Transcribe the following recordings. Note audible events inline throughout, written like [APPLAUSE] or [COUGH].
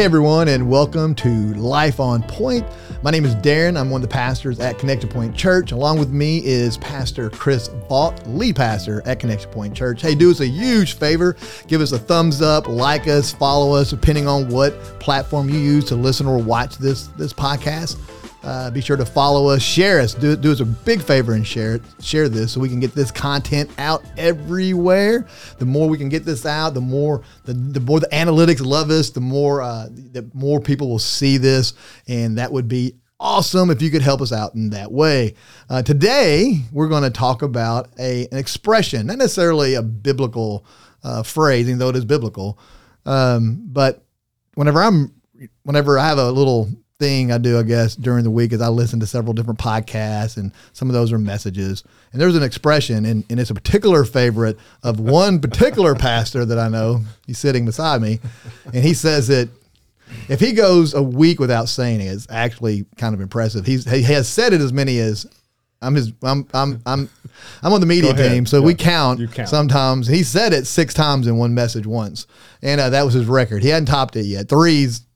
Hey everyone, and welcome to Life on Point. My name is Darren. I'm one of the pastors at Connection Point Church. Along with me is Pastor Chris Vaught, lead pastor at Connection Point Church. Hey, do us a huge favor. Give us a thumbs up, like us, follow us, depending on what platform you use to listen or watch this this podcast. Uh, be sure to follow us, share us, do, do us a big favor and share it, share this so we can get this content out everywhere. The more we can get this out, the more the, the more the analytics love us, the more uh, the more people will see this, and that would be awesome if you could help us out in that way. Uh, today we're going to talk about a an expression, not necessarily a biblical uh, phrase, even though it is biblical, um, but whenever I'm whenever I have a little thing I do, I guess, during the week is I listen to several different podcasts, and some of those are messages. And there's an expression, and, and it's a particular favorite of one particular pastor that I know. He's sitting beside me, and he says that if he goes a week without saying it, it's actually kind of impressive. He's he has said it as many as I'm his I'm I'm I'm I'm on the media team, so yeah. we count, count, sometimes. He said it six times in one message once, and uh, that was his record. He hadn't topped it yet. Threes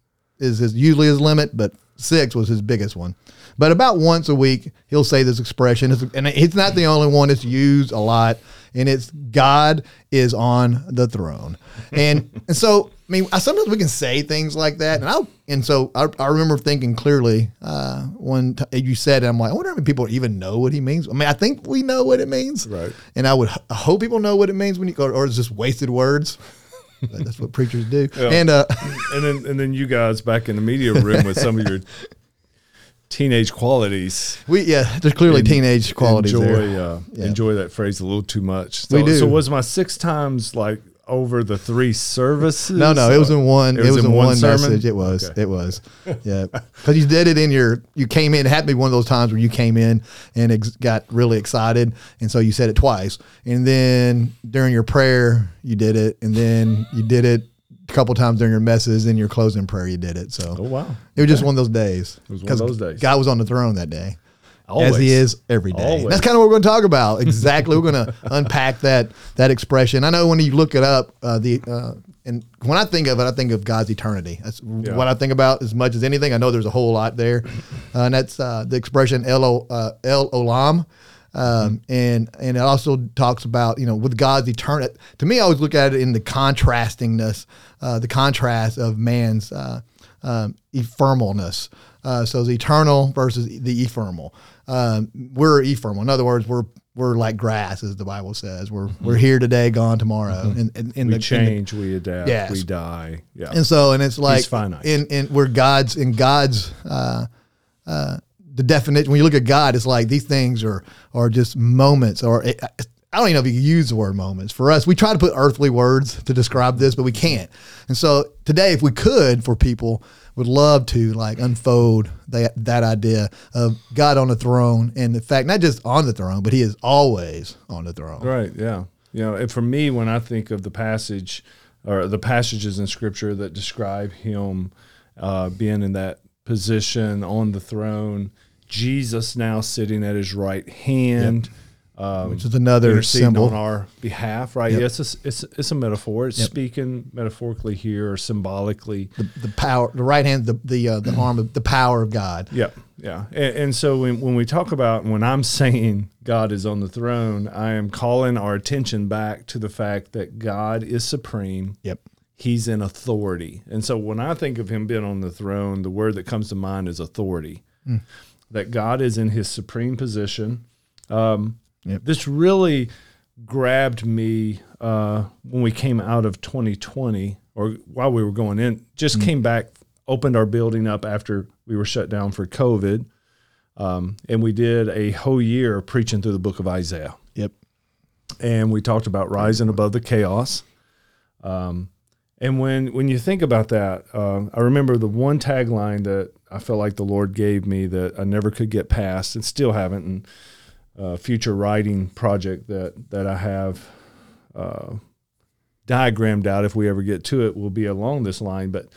is his, usually his limit, but six was his biggest one. But about once a week, he'll say this expression, and it's not the only one. It's used a lot, and it's God is on the throne. And [LAUGHS] and so, I mean, sometimes we can say things like that, and I and so I, I remember thinking clearly uh, when t- you said it, I'm like, I wonder how many people even know what he means. I mean, I think we know what it means, right? And I would hope people know what it means when you or, or it's just wasted words. That's what preachers do. Yeah. And uh, and then and then you guys back in the media room with some of your teenage qualities. We yeah, there's clearly en- teenage qualities enjoy, there. Uh, yeah. Enjoy that phrase a little too much. So, we do. So was my six times like over the three services? No, no, it was in one. It was, it was in, one, one message. It was. Okay. It was. [LAUGHS] Yeah, because you did it in your. You came in. It had to be one of those times where you came in and ex- got really excited, and so you said it twice. And then during your prayer, you did it, and then you did it a couple times during your messes. In your closing prayer, you did it. So. Oh wow! It was okay. just one of those days. It was one of those days. God was on the throne that day. Always. as he is every day. Always. That's kind of what we're going to talk about. Exactly, we're going [LAUGHS] to unpack that that expression. I know when you look it up, uh, the uh, and when I think of it, I think of God's eternity. That's yeah. what I think about as much as anything. I know there's a whole lot there, uh, and that's uh, the expression El uh, El Olam. Um, mm-hmm. and and it also talks about you know with God's eternity. To me, I always look at it in the contrastingness, uh, the contrast of man's um, ephemeralness. So the eternal versus the ephemeral um, we're ephemeral. In other words, we're we're like grass, as the Bible says. We're mm-hmm. we're here today, gone tomorrow. Mm-hmm. And, and, and we the, change, the, we adapt, yes. we die. Yeah. And so, and it's like in in we're God's in God's uh, uh, the definition. When you look at God, it's like these things are are just moments, or it, I don't even know if you can use the word moments. For us, we try to put earthly words to describe this, but we can't. And so today, if we could, for people would love to like unfold that that idea of God on the throne, and in fact, not just on the throne, but He is always on the throne. Right. Yeah. You know, and for me, when I think of the passage or the passages in Scripture that describe Him uh, being in that position on the throne, Jesus now sitting at His right hand. Yep um, which is another symbol on our behalf, right? Yep. Yes, it's, it's, it's a metaphor. It's yep. speaking metaphorically here or symbolically. The, the power, the right hand, the the uh, the [CLEARS THROAT] arm of the power of God. Yeah, yeah. And, and so when, when we talk about when I'm saying God is on the throne, I am calling our attention back to the fact that God is supreme. Yep. He's in authority, and so when I think of Him being on the throne, the word that comes to mind is authority. Mm. That God is in His supreme position. Um, Yep. This really grabbed me uh, when we came out of 2020 or while we were going in, just mm-hmm. came back, opened our building up after we were shut down for COVID. Um, and we did a whole year preaching through the book of Isaiah. Yep. And we talked about rising above the chaos. Um, and when when you think about that, uh, I remember the one tagline that I felt like the Lord gave me that I never could get past, and still haven't. And uh, future writing project that that I have uh, diagrammed out. If we ever get to it, will be along this line. But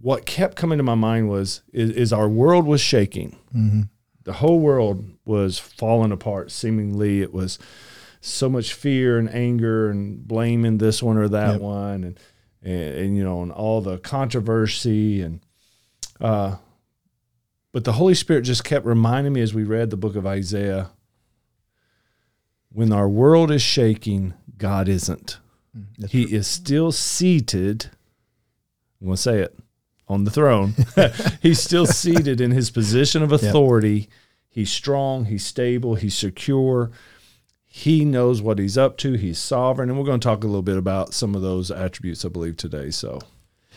what kept coming to my mind was is, is our world was shaking. Mm-hmm. The whole world was falling apart. Seemingly, it was so much fear and anger and blaming this one or that yep. one and and, and you know, and all the controversy and uh but the Holy Spirit just kept reminding me as we read the book of Isaiah when our world is shaking, God isn't. That's he is still seated. I'm going to say it on the throne. [LAUGHS] he's still seated in his position of [LAUGHS] authority. He's strong, he's stable, he's secure. He knows what he's up to. He's sovereign. And we're going to talk a little bit about some of those attributes, I believe, today. So,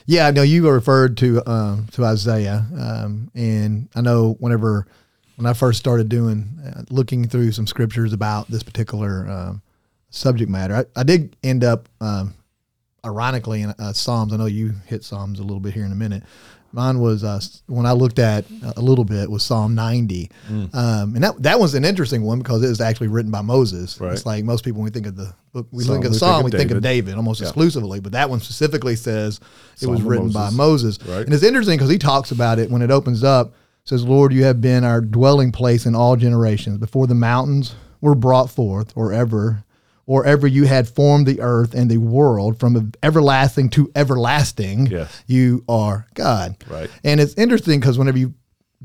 Yeah, I know you referred to um, to Isaiah, um, and I know whenever when I first started doing uh, looking through some scriptures about this particular um, subject matter, I, I did end up um, ironically in uh, Psalms. I know you hit Psalms a little bit here in a minute. Mine was uh, when I looked at a little bit was Psalm 90, Mm. um, and that that was an interesting one because it was actually written by Moses. Right. It's like most people when we think of the book, we Psalm, think of we the think Psalm, of we think of David. Almost Yeah. exclusively, but that one specifically says it Psalm was of written by Moses. Moses. Right. And it's interesting because he talks about it when it opens up. Says, "Lord, you have been our dwelling place in all generations. Before the mountains were brought forth, or ever, or ever you had formed the earth and the world from everlasting to everlasting. Yes. You are God." Right. And it's interesting because whenever you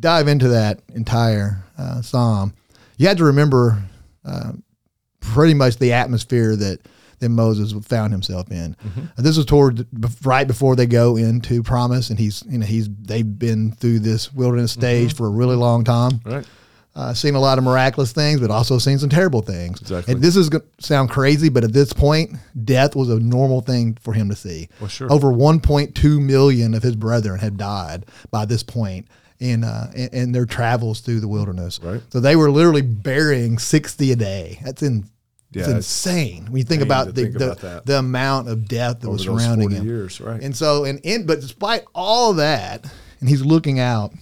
dive into that entire uh, psalm, you have to remember uh, pretty much the atmosphere that that Moses found himself in. Uh, This was toward right before they go into promise, and he's you know he's they've been through this wilderness stage for a really long time. right. Uh, seen a lot of miraculous things, but also seen some terrible things. Exactly. And this is going to sound crazy, but at this point, death was a normal thing for him to see. Well, sure. Over 1.2 million of his brethren had died by this point in uh, in, in their travels through the wilderness. Right. So they were literally burying 60 a day. That's in. Yeah, it's insane when you think about the think the, about the amount of death that Over was surrounding 40 him. years, right. And so, and in, but despite all that, and he's looking out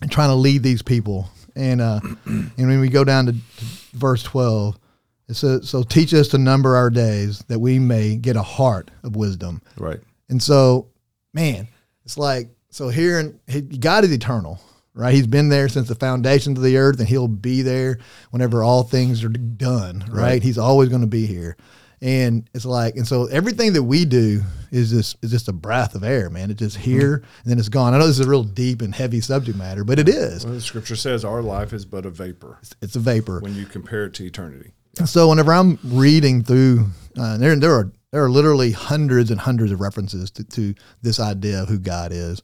and trying to lead these people. And uh, [CLEARS THROAT] and when we go down to, to verse twelve, it says, "So teach us to number our days, that we may get a heart of wisdom." right. And so, man, it's like so here and God is eternal, right? He's been there since the foundations of the earth, and He'll be there whenever all things are done, right? Right. He's always going to be here, and it's like, and so everything that we do is just is just a breath of air, man. It's just here and then it's gone. I know this is a real deep and heavy subject matter, but it is. Well, the scripture says our life is but a vapor It's a vapor. when you compare it to eternity. So whenever I'm reading through, uh, there there are there are literally hundreds and hundreds of references to, to this idea of who God is,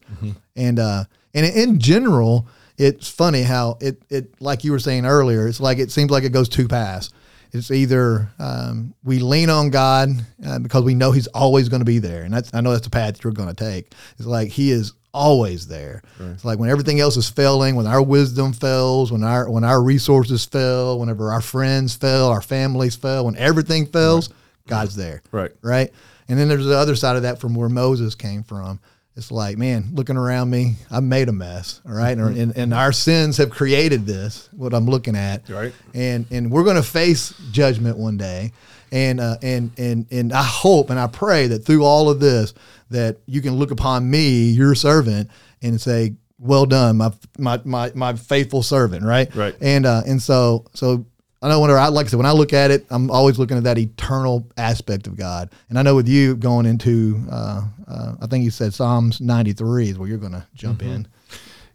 and uh, and in general, it's funny how it it like you were saying earlier, it's like it seems like it goes two paths. It's either um, we lean on God uh, because we know He's always going to be there, and that's I know that's the path you're going to take. It's like He is always there. It's like when everything else is failing, when our wisdom fails, when our when our resources fail, whenever our friends fail, our families fail, when everything fails, God's there. Right. Right. And then there's the other side of that from where Moses came from. It's like, man, looking around me, I've made a mess. All right? Mm-hmm. and, and our sins have created this, what I'm looking at. Right. And and we're going to face judgment one day. And uh, and and and I hope and I pray that through all of this, that you can look upon me, your servant, and say, "Well done, my my my, my faithful servant." Right. Right. And uh, and so so I know whenever I like I said when I look at it, I'm always looking at that eternal aspect of God. And I know with you going into, uh, uh, I think you said Psalms 93 is where you're going to jump Mm-hmm. in.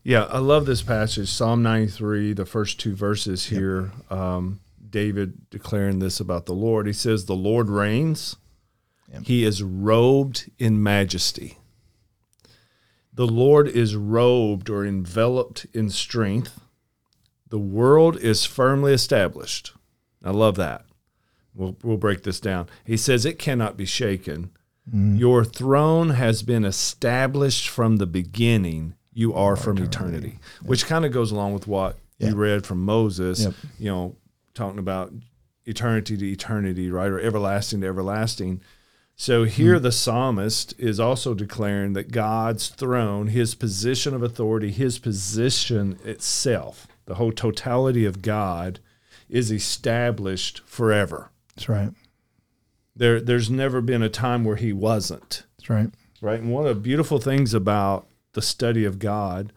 Yeah, I love this passage, Psalm 93, the first two verses here. Um, David declaring this about the Lord. He says, The Lord reigns, Yep. he is robed in majesty. The Lord is robed or enveloped in strength. The world is firmly established. I love that. We'll, we'll break this down. He says, It cannot be shaken. Mm-hmm. Your throne has been established from the beginning. You are from eternity, which kind of goes along with what Yeah. you read from Moses, Yep. you know, talking about eternity to eternity, right? Or everlasting to everlasting. So here mm-hmm. the psalmist is also declaring that God's throne, his position of authority, his position itself, the whole totality of God is established forever. That's right. There there's never been a time where he wasn't. That's right. Right? And one of the beautiful things about the study of God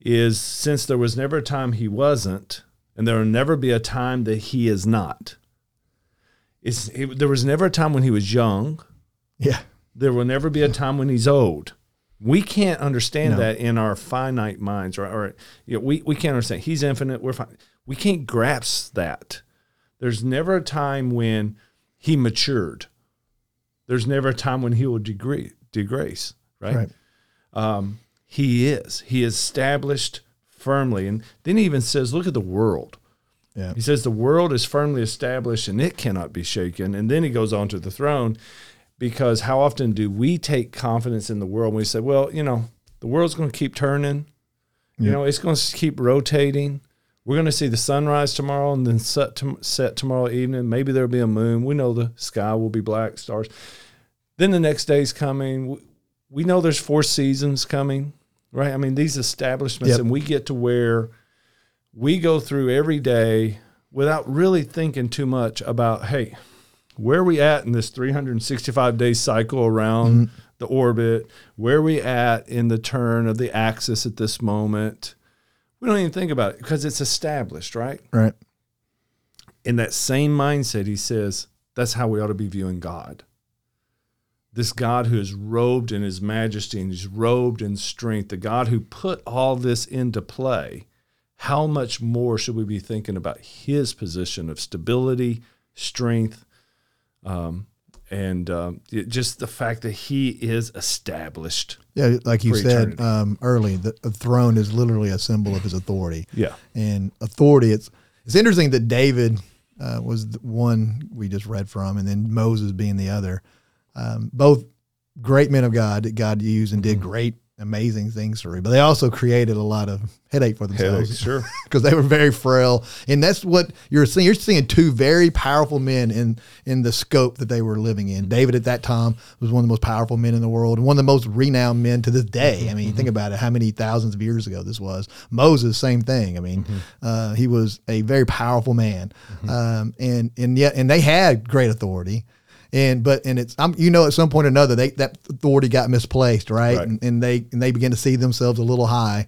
is since there was never a time he wasn't, and there will never be a time that he is not. It's, he, there was never a time when he was young, Yeah. There will never be a time when he's old. We can't understand No. that in our finite minds, or, or you know, we, we can't understand. He's infinite. We're fine. We can't grasp that. There's never a time when he matured. There's never a time when he will degrade, degrace, right? Right. Um, he is. He is established firmly. And then he even says, look at the world. Yeah. He says the world is firmly established and it cannot be shaken. And then he goes on to the throne because how often do we take confidence in the world when we say, well, you know, the world's going to keep turning, you Yeah. know, it's going to keep rotating. We're going to see the sunrise tomorrow and then set, to, set tomorrow evening. Maybe there'll be a moon. We know the sky will be black, stars. Then the next day's coming. We- We know there's four seasons coming, right? I mean, these establishments, Yep. and we get to where we go through every day without really thinking too much about, hey, where are we at in this 365 day cycle around mm-hmm. the orbit? Where are we at in the turn of the axis at this moment? We don't even think about it because it's established, right? Right. In that same mindset, he says that's how we ought to be viewing God. This God who is robed in his majesty and he's robed in strength, the God who put all this into play. How much more should we be thinking about his position of stability, strength, um, and um, it- just the fact that he is established? Yeah, like you said um, early, the, the throne is literally a symbol of his authority. Yeah. and authority. It's it's interesting that David uh, was the one we just read from, and then Moses being the other. Um, both great men of God that God used and did Mm-hmm. great, amazing things through, but they also created a lot of headache for themselves Headache, sure. [LAUGHS] because they were very frail. And that's what you're seeing. You're seeing two very powerful men in in the scope that they were living in. David at that time was one of the most powerful men in the world and one of the most renowned men to this day. I mean, think about it, how many thousands of years ago this was. Moses, same thing. I mean, uh, he was a very powerful man, um, and and yet and they had great authority. And but and it's I'm you know at some point or another they that authority got misplaced right, Right. And, and they and they began to see themselves a little high,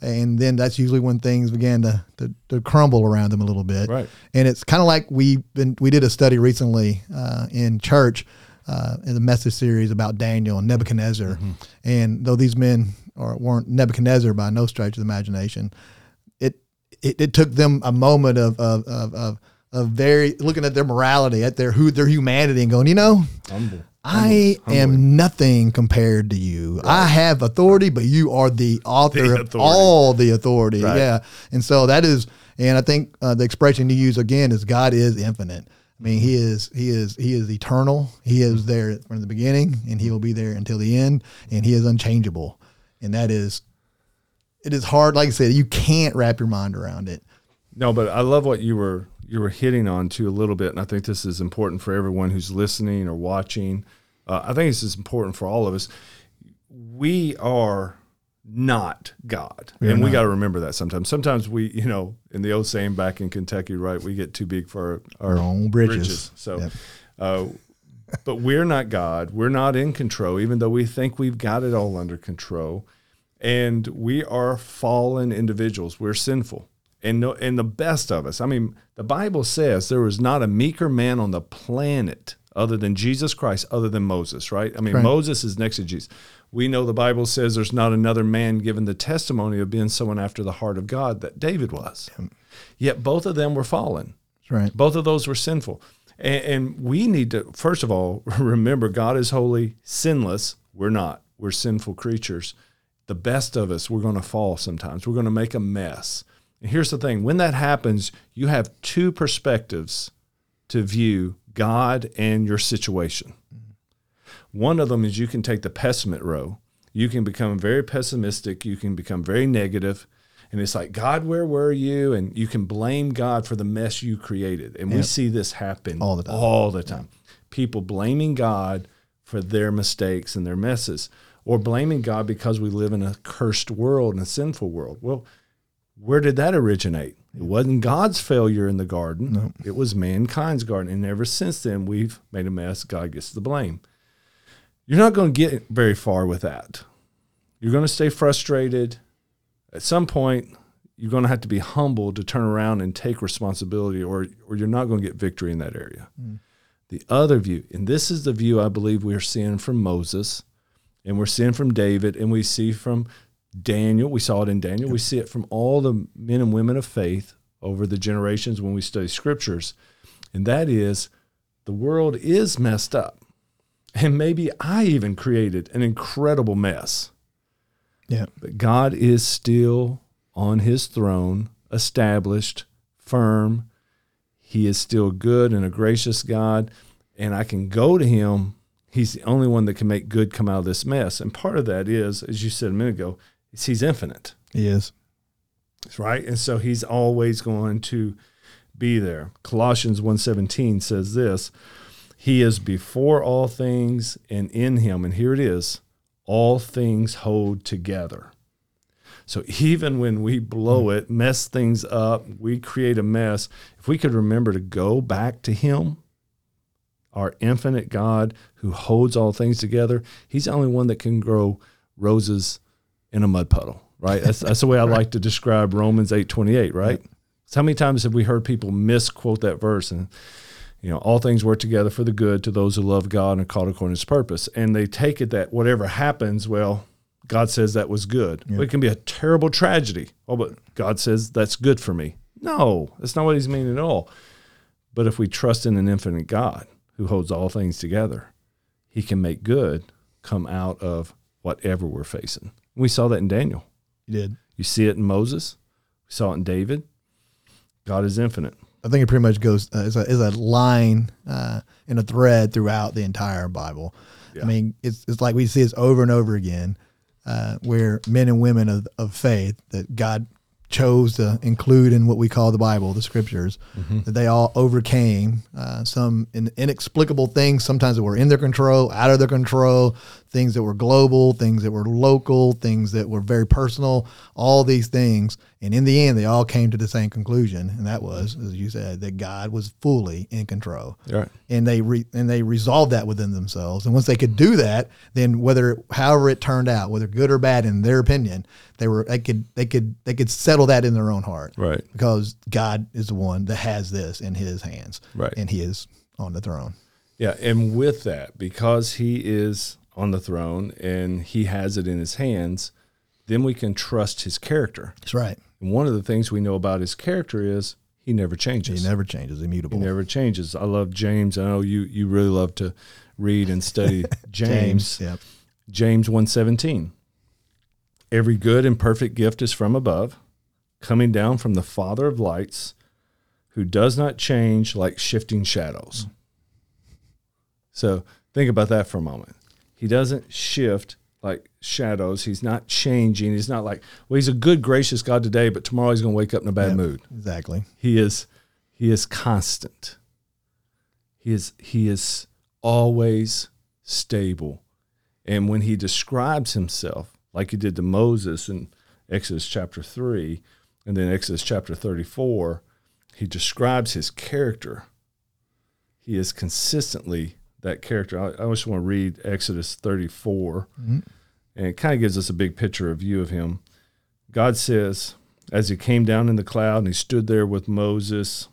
and then that's usually when things began to, to to crumble around them a little bit. Right. And it's kind of like we've been we did a study recently uh, in church uh, in the message series about Daniel and Nebuchadnezzar, and though these men are, weren't Nebuchadnezzar by no stretch of the imagination, it it, it took them a moment of of, of of of very looking at their morality, at their who their humanity, and going, you know, Humble. I Humbling. am nothing compared to you. I have authority, but you are the author The of all the authority. Right. Yeah. And so that is, and I think uh, the expression you use again is God is infinite. I mean, he is, he is, he is eternal. He is there from the beginning and he will be there until the end and he is unchangeable. And that is, it is hard. Like I said, you can't wrap your mind around it. No, but I love what you were you were hitting on to a little bit, and I think this is important for everyone who's listening or watching. Uh, I think this is important for all of us. We are not God, We are and we got to remember that sometimes. Sometimes we, you know, in the old saying back in Kentucky, right? We get too big for our, Our own bridges. So, Yep. uh, but we're not God. We're not in control, even though we think we've got it all under control. And we are fallen individuals. We're sinful. And no, and the best of us. I mean, the Bible says there was not a meeker man on the planet other than Jesus Christ, other than Moses, right? I mean, Right. Moses is next to Jesus. We know the Bible says there's not another man given the testimony of being someone after the heart of God that David was. Yet both of them were fallen. That's right. Both of those were sinful. And, and we need to, first of all, [LAUGHS] remember God is holy, sinless. We're not. We're sinful creatures. The best of us, we're going to fall sometimes. We're going to make a mess. And here's the thing when that happens, you have two perspectives to view God and your situation. One of them is you can take the pessimist row. You can become very pessimistic. You can become very negative. And it's like, God, where were you? And you can blame God for the mess you created. And we see this happen All the time. All the time. People blaming God for their mistakes and their messes, or blaming God because we live in a cursed world and a sinful world. Well, where did that originate? It wasn't God's failure in the garden. It was mankind's garden. And ever since then, we've made a mess. God gets the blame. You're not going to get very far with that. You're going to stay frustrated. At some point, you're going to have to be humble to turn around and take responsibility, or, or you're not going to get victory in that area. Mm. The other view, and this is the view I believe we're seeing from Moses, and we're seeing from David, and we see from Daniel. We saw it in Daniel. We see it from all the men and women of faith over the generations when we study scriptures. And that is the world is messed up. And maybe I even created an incredible mess. Yeah. But God is still on his throne, established, firm. He is still good and a gracious God. And I can go to him. He's the only one that can make good come out of this mess. And part of that is, as you said a minute ago, he's infinite. He is. Right. And so he's always going to be there. Colossians 1:17 says this, he is before all things and in him and here it is, all things hold together. So even when we blow hmm. it, mess things up, we create a mess, if we could remember to go back to him, our infinite God who holds all things together, he's the only one that can grow roses in a mud puddle, right? That's, that's the way I [LAUGHS] like to describe Romans 8:28, right? So how many times have we heard people misquote that verse and you know, all things work together for the good to those who love God and are called according to his purpose. And they take it that whatever happens, well, God says that was good. Yeah. It can be a terrible tragedy. Oh, but God says that's good for me. No, that's not what he's meaning at all. But if we trust in an infinite God who holds all things together, he can make good come out of whatever we're facing. We saw that in Daniel. You did. You see it in Moses. We saw it in David. God is infinite. I think it pretty much goes uh, is a is a line uh, in a thread throughout the entire Bible. Yeah. I mean, it's it's like we see this over and over again, uh, where men and women of, of faith that God chose to include in what we call the Bible, the Scriptures, that they all overcame uh, some in, inexplicable things. Sometimes that were in their control, out of their control, things that were global, things that were local, things that were very personal. All these things, and in the end, they all came to the same conclusion, and that was, as you said, that God was fully in control Right. and they re, and they resolved that within themselves. And once they could do that, then whether however it turned out, whether good or bad in their opinion, they were they could they could they could settle that in their own heart, Right. Because God is the one that has this in His hands, Right. And He is on the throne. Yeah, and with that, because he is on the throne and he has it in his hands, then we can trust his character. That's right. And one of the things we know about his character is he never changes. He never changes, immutable. He never changes. I love James. I know you you really love to read and study [LAUGHS] James. Yep. James 117. Every good and perfect gift is from above, coming down from the Father of lights, who does not change like shifting shadows. So, think about that for a moment. He doesn't shift like shadows. He's not changing. He's not like, well, he's a good gracious God today, but tomorrow he's going to wake up in a bad Yep. mood. Exactly. He is he is constant. He is he is always stable. And when he describes himself, like he did to Moses in Exodus chapter 3 and then Exodus chapter 34, he describes his character. He is consistently that character. I, I just want to read Exodus 34, Mhm. and it kind of gives us a big picture of view of him. God says, as he came down in the cloud and he stood there with Moses,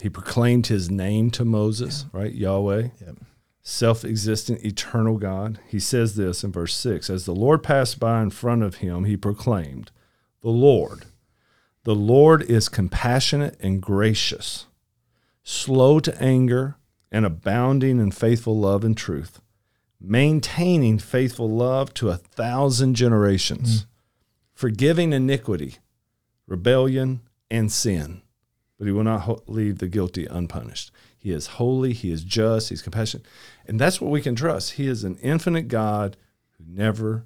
he proclaimed his name to Moses, right? Yahweh, Yep. self existent, eternal God. He says this in verse 6 As the Lord passed by in front of him, he proclaimed, The Lord, the Lord is compassionate and gracious, slow to anger, and abounding in faithful love and truth, maintaining faithful love to a thousand generations, mm. forgiving iniquity, rebellion, and sin. But he will not ho- leave the guilty unpunished. He is holy, he is just, he's compassionate. And that's what we can trust. He is an infinite God who never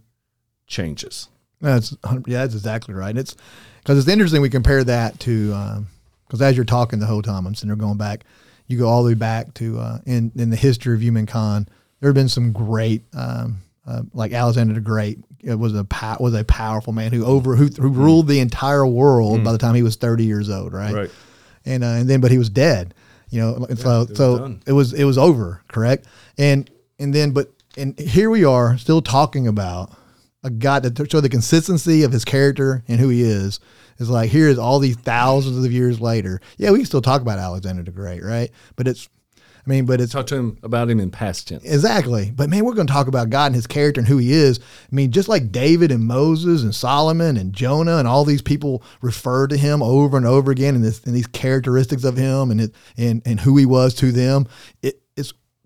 changes. That's yeah, that's exactly right. It's because it's interesting. We compare that to um, because as you're talking the whole time, I'm sitting there going back. You go all the way back to uh, in in the history of humankind. There have been some great, um, uh, like Alexander the Great. It was a pow- was a powerful man who over who, who ruled the entire world by the time he was 30 years old. Right. Right. and uh, and then but he was dead you know and so so done. it was it was over correct and and then but and here we are still talking about a god that show the consistency of his character and who he is is like here's all these thousands of years later yeah we can still talk about alexander the great right but it's I mean, but it's Talk to him about him in past tense. Exactly. But man, we're going to talk about God and his character and who he is. I mean, just like David and Moses and Solomon and Jonah and all these people refer to him over and over again and, this, and these characteristics of him and, it, and, and who he was to them. It, it's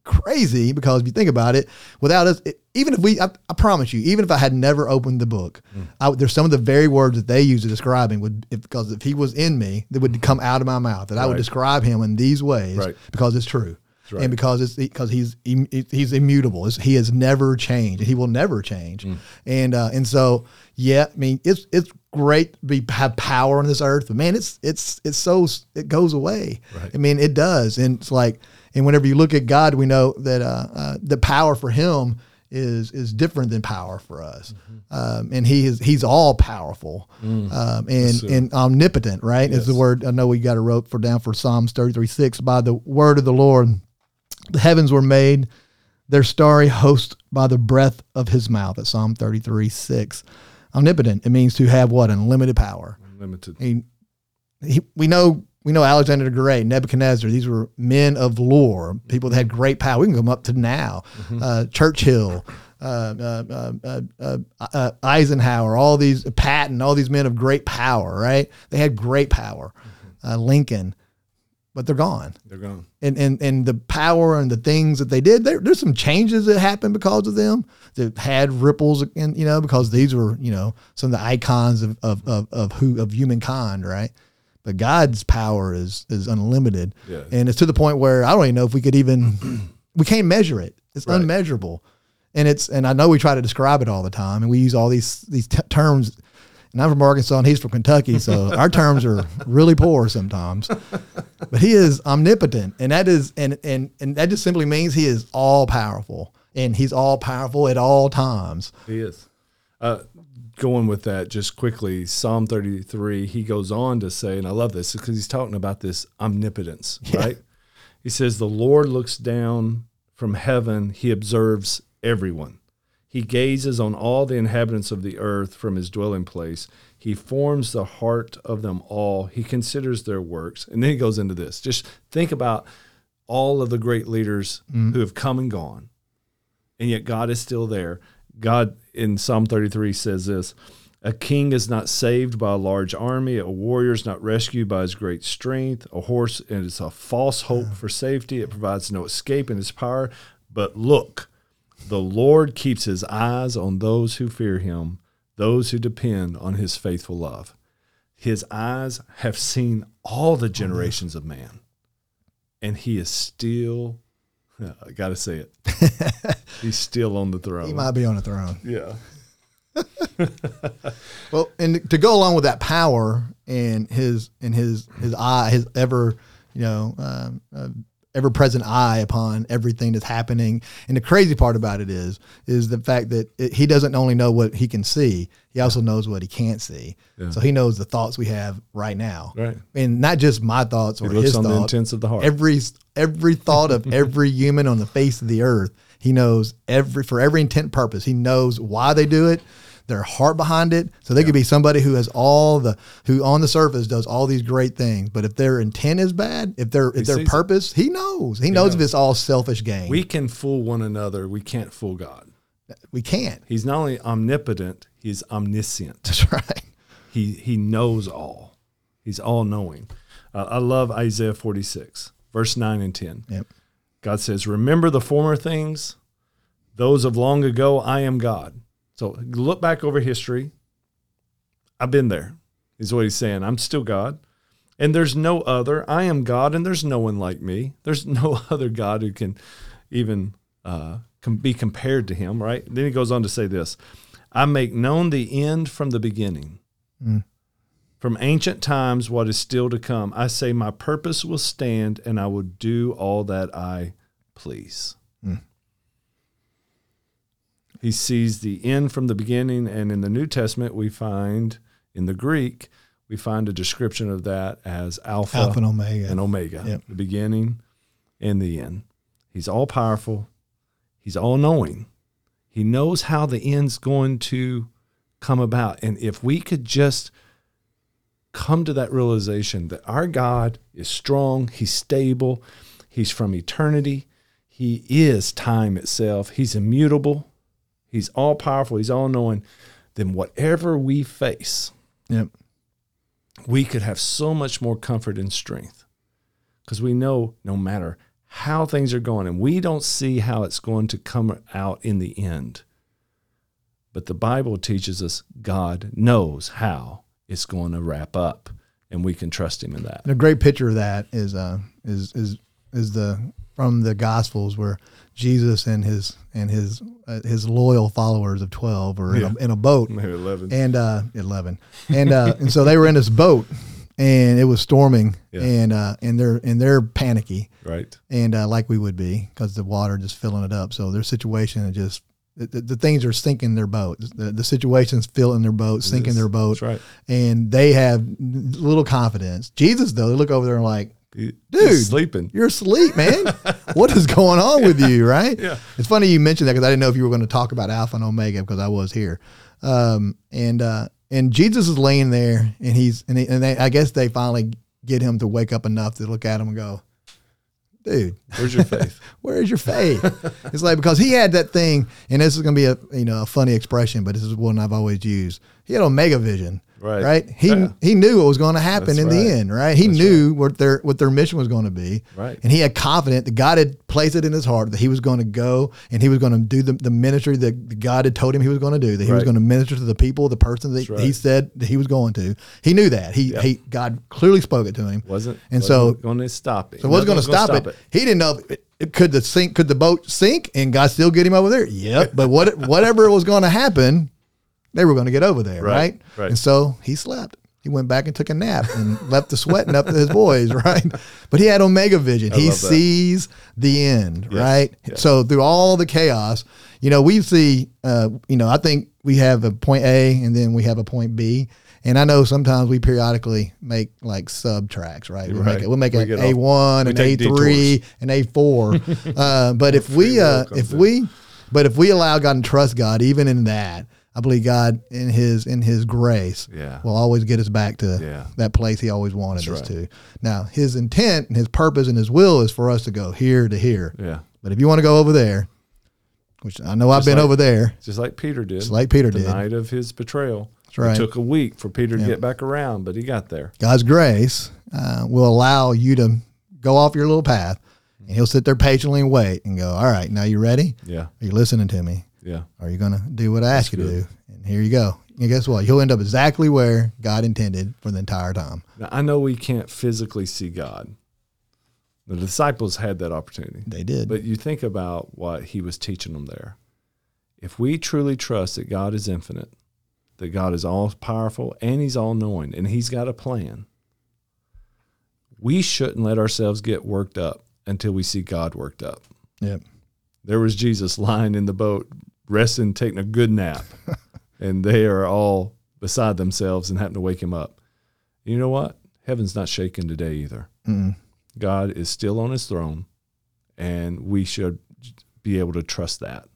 crazy because if you think about it, without us, it, even if we, I, I, promise you, even if I had never opened the book, mm. I, there's some of the very words that they use to describe him would, if, because if he was in me, that would come out of my mouth, that right. I would describe him in these ways right. because it's true. Right. And because it's because he's he's immutable, he has never changed, he will never change, mm. and uh, and so yeah, I mean it's it's great to be have power on this earth, but man, it's it's it's so it goes away. Right. I mean, it does, and it's like, and whenever you look at God, we know that uh, uh, the power for Him is is different than power for us, mm-hmm. um, and He is He's all powerful mm. um, and and omnipotent. Right yes. is the word I know we got a rope for down for Psalms thirty three six by the word of the Lord the heavens were made, their starry host by the breath of his mouth. At Psalm 33 6. Omnipotent, it means to have what? Unlimited power. Unlimited. He, he, we know we know Alexander the Great, Nebuchadnezzar. These were men of lore, people that had great power. We can come up to now, mm-hmm. uh, Churchill, uh, uh, uh, uh, Eisenhower, all these Patton, all these men of great power. Right? They had great power. Mm-hmm. Lincoln, but they're gone. They're gone. And and and the power and the things that they did, there, there's some changes that happened because of them that had ripples and you know, because these were, you know, some of the icons of of of, of who of humankind, right? But God's power is is unlimited. Yeah. And it's to the point where I don't even know if we could even [CLEARS THROAT] we can't measure it. It's right. unmeasurable. And it's and I know we try to describe it all the time and we use all these these t- terms and I'm from Arkansas and he's from Kentucky, so [LAUGHS] our terms are really poor sometimes. But he is omnipotent, and that is and and and that just simply means he is all powerful, and he's all powerful at all times. He is. Uh, going with that just quickly, Psalm 33, he goes on to say, and I love this because he's talking about this omnipotence, [LAUGHS] yeah. right? He says, The Lord looks down from heaven, he observes everyone. He gazes on all the inhabitants of the earth from his dwelling place. He forms the heart of them all. He considers their works. And then he goes into this. Just think about all of the great leaders mm. who have come and gone. And yet God is still there. God in Psalm 33 says this A king is not saved by a large army, a warrior is not rescued by his great strength. A horse is a false hope for safety, it provides no escape in its power. But look, the Lord keeps his eyes on those who fear him, those who depend on his faithful love. His eyes have seen all the generations of man, and he is still, I got to say it, [LAUGHS] he's still on the throne. He might be on the throne. Yeah. [LAUGHS] well, and to go along with that power and his and his his eye, his ever, you know, um, uh, ever present eye upon everything that's happening. And the crazy part about it is, is the fact that it, he doesn't only know what he can see, he also knows what he can't see. Yeah. So he knows the thoughts we have right now. Right. And not just my thoughts or he his thoughts. the intents of the heart. Every, every thought of every human on the face of the earth. He knows every, for every intent purpose, he knows why they do it their heart behind it. So they yeah. could be somebody who has all the who on the surface does all these great things, but if their intent is bad, if their if their purpose, it. he knows. He, he knows, knows if it's all selfish gain. We can fool one another. We can't fool God. We can't. He's not only omnipotent, he's omniscient. That's right. He he knows all. He's all knowing. Uh, I love Isaiah 46, verse 9 and 10. Yep. God says, Remember the former things, those of long ago, I am God. So look back over history. I've been there, is what he's saying. I'm still God. And there's no other. I am God, and there's no one like me. There's [LAUGHS] no other God who can even uh, can be compared to him, right? Then he goes on to say this I make known the end from the beginning. Mm. From ancient times, what is still to come. I say, My purpose will stand, and I will do all that I please. He sees the end from the beginning, and in the New Testament, we find in the Greek, we find a description of that as Alpha, Alpha and Omega. And Omega, yep. the beginning and the end. He's all powerful. He's all knowing. He knows how the end's going to come about. And if we could just come to that realization that our God is strong, He's stable, He's from eternity. He is time itself. He's immutable. He's all powerful. He's all knowing. Then whatever we face, Yep. we could have so much more comfort and strength because we know no matter how things are going, and we don't see how it's going to come out in the end. But the Bible teaches us God knows how it's going to wrap up, and we can trust Him in that. And a great picture of that is uh, is is is the from the Gospels where Jesus and his and his uh, his loyal followers of twelve were in, a, in a boat Maybe 11. and uh, eleven, and uh, and so they were in this boat, and it was storming, Yeah. and uh, and they're and they're panicky, right. and uh, like we would be because the water just filling it up. So their situation is just the, the, things are sinking their boat. The, the situation's filling their boat, sinking their boat, That's right. and they have little confidence. Jesus though, they look over there and like, Dude. he's sleeping. "You're asleep, man. [LAUGHS] what is going on with you?" Right? Yeah. It's funny you mentioned that because I didn't know if you were going to talk about Alpha and Omega because I was here, um, and uh, and Jesus is laying there, and he's and, he, and they, I guess they finally get him to wake up enough to look at him and go, "Dude, Where's your faith? [LAUGHS] where is your faith? it's like because he had that thing, and this is going to be a you know a funny expression, but this is one I've always used. He had Omega vision, Right. Right. He Yeah. he knew what was going to happen That's in right. the end. Right. He That's knew what their what their mission was going to be. Right. And he had confidence that God had placed it in his heart that he was going to go and he was going to do the, the ministry that God had told him he was going to do. That he was going to minister to the people, the person that he said that he was going to. He knew that. He Yep. he God clearly spoke it to him. Wasn't And wasn't so- going to stop it. So what's going to stop, it? He didn't know. It, it- could the sink? Could the boat sink and God still get him over there? Yep. But what whatever was going to happen, they were going to get over there, Right, right? right. And so he slept. He went back and took a nap and [LAUGHS] left the sweating up to his boys, [LAUGHS] right? But he had Omega vision. he sees the end, Yes, right? yes. So through all the chaos, you know, we see, uh, you know, I think we have a point A and then we have a point B. And I know sometimes we periodically make like sub tracks, right? We'll make it. We'll make We an A one, an A three, an A four. [LAUGHS] uh, but if we, uh, if in. we, but if we allow God and trust God, even in that, I believe God in His in His grace Yeah. will always get us back to Yeah. that place He always wanted That's us right. to. Now, His intent and His purpose and His will is for us to go here to here. Yeah. But if you want to go over there, which I know I've been like- over there, Just like Peter did. just like Peter the did. night of his betrayal. That's right. It took a week for Peter to get back around, but he got there. God's grace uh, will allow you to go off your little path, and He'll sit there patiently and wait and go, "All right, now you ready? Yeah. Are you listening to me? Yeah. Are you going to do what I ask you to do?" And here you go. And guess what? You'll end up exactly where God intended for the entire time. Now, I know we can't physically see God. The disciples had that opportunity. They did. But you think about what he was teaching them there. If we truly trust that God is infinite, that God is all powerful and he's all knowing and he's got a plan, we shouldn't let ourselves get worked up until we see God worked up. yep. There was Jesus lying in the boat, resting, taking a good nap, [LAUGHS] and they are all beside themselves and having to wake him up. You know what? Heaven's not shaking today either. Mm. God is still on his throne, and we should be able to trust that.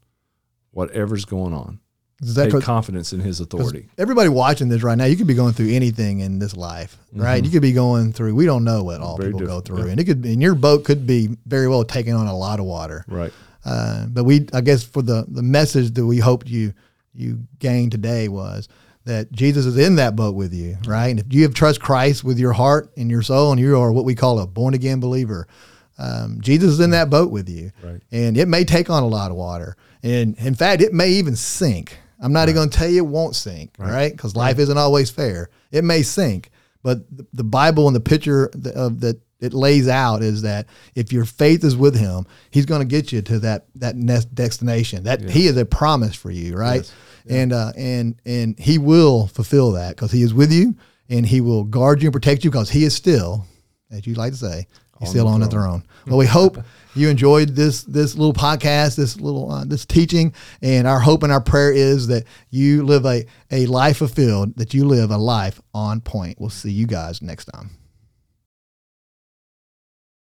Whatever's going on, Is that take confidence in His authority. Everybody watching this right now, you could be going through anything in this life, right? You could be going through. We don't know what all Mm-hmm. Very people go through, yeah. and it could. be And your boat could be very well taking on a lot of water. Right. Uh, but we, I guess, for the the message that we hoped you you gained today was that Jesus is in that boat with you, right? And if you have trust Christ with your heart and your soul, and you are what we call a born again believer, um, Jesus is in that boat with you, Right. and it may take on a lot of water, and in fact, it may even sink. I'm not even going to tell you it won't sink, right? Because life isn't always fair. It may sink, but the, the Bible and the picture of that it lays out is that if your faith is with Him, He's going to get you to that that next destination. That He is a promise for you, right? Yes. And uh, and and He will fulfill that because He is with you, and He will guard you and protect you because He is still, as you like to say, He's On still the on the throne. throne. Well, we hope you enjoyed this this little podcast, this little uh, this teaching, and our hope and our prayer is that you live a a life fulfilled, that you live a life on point. We'll see you guys next time.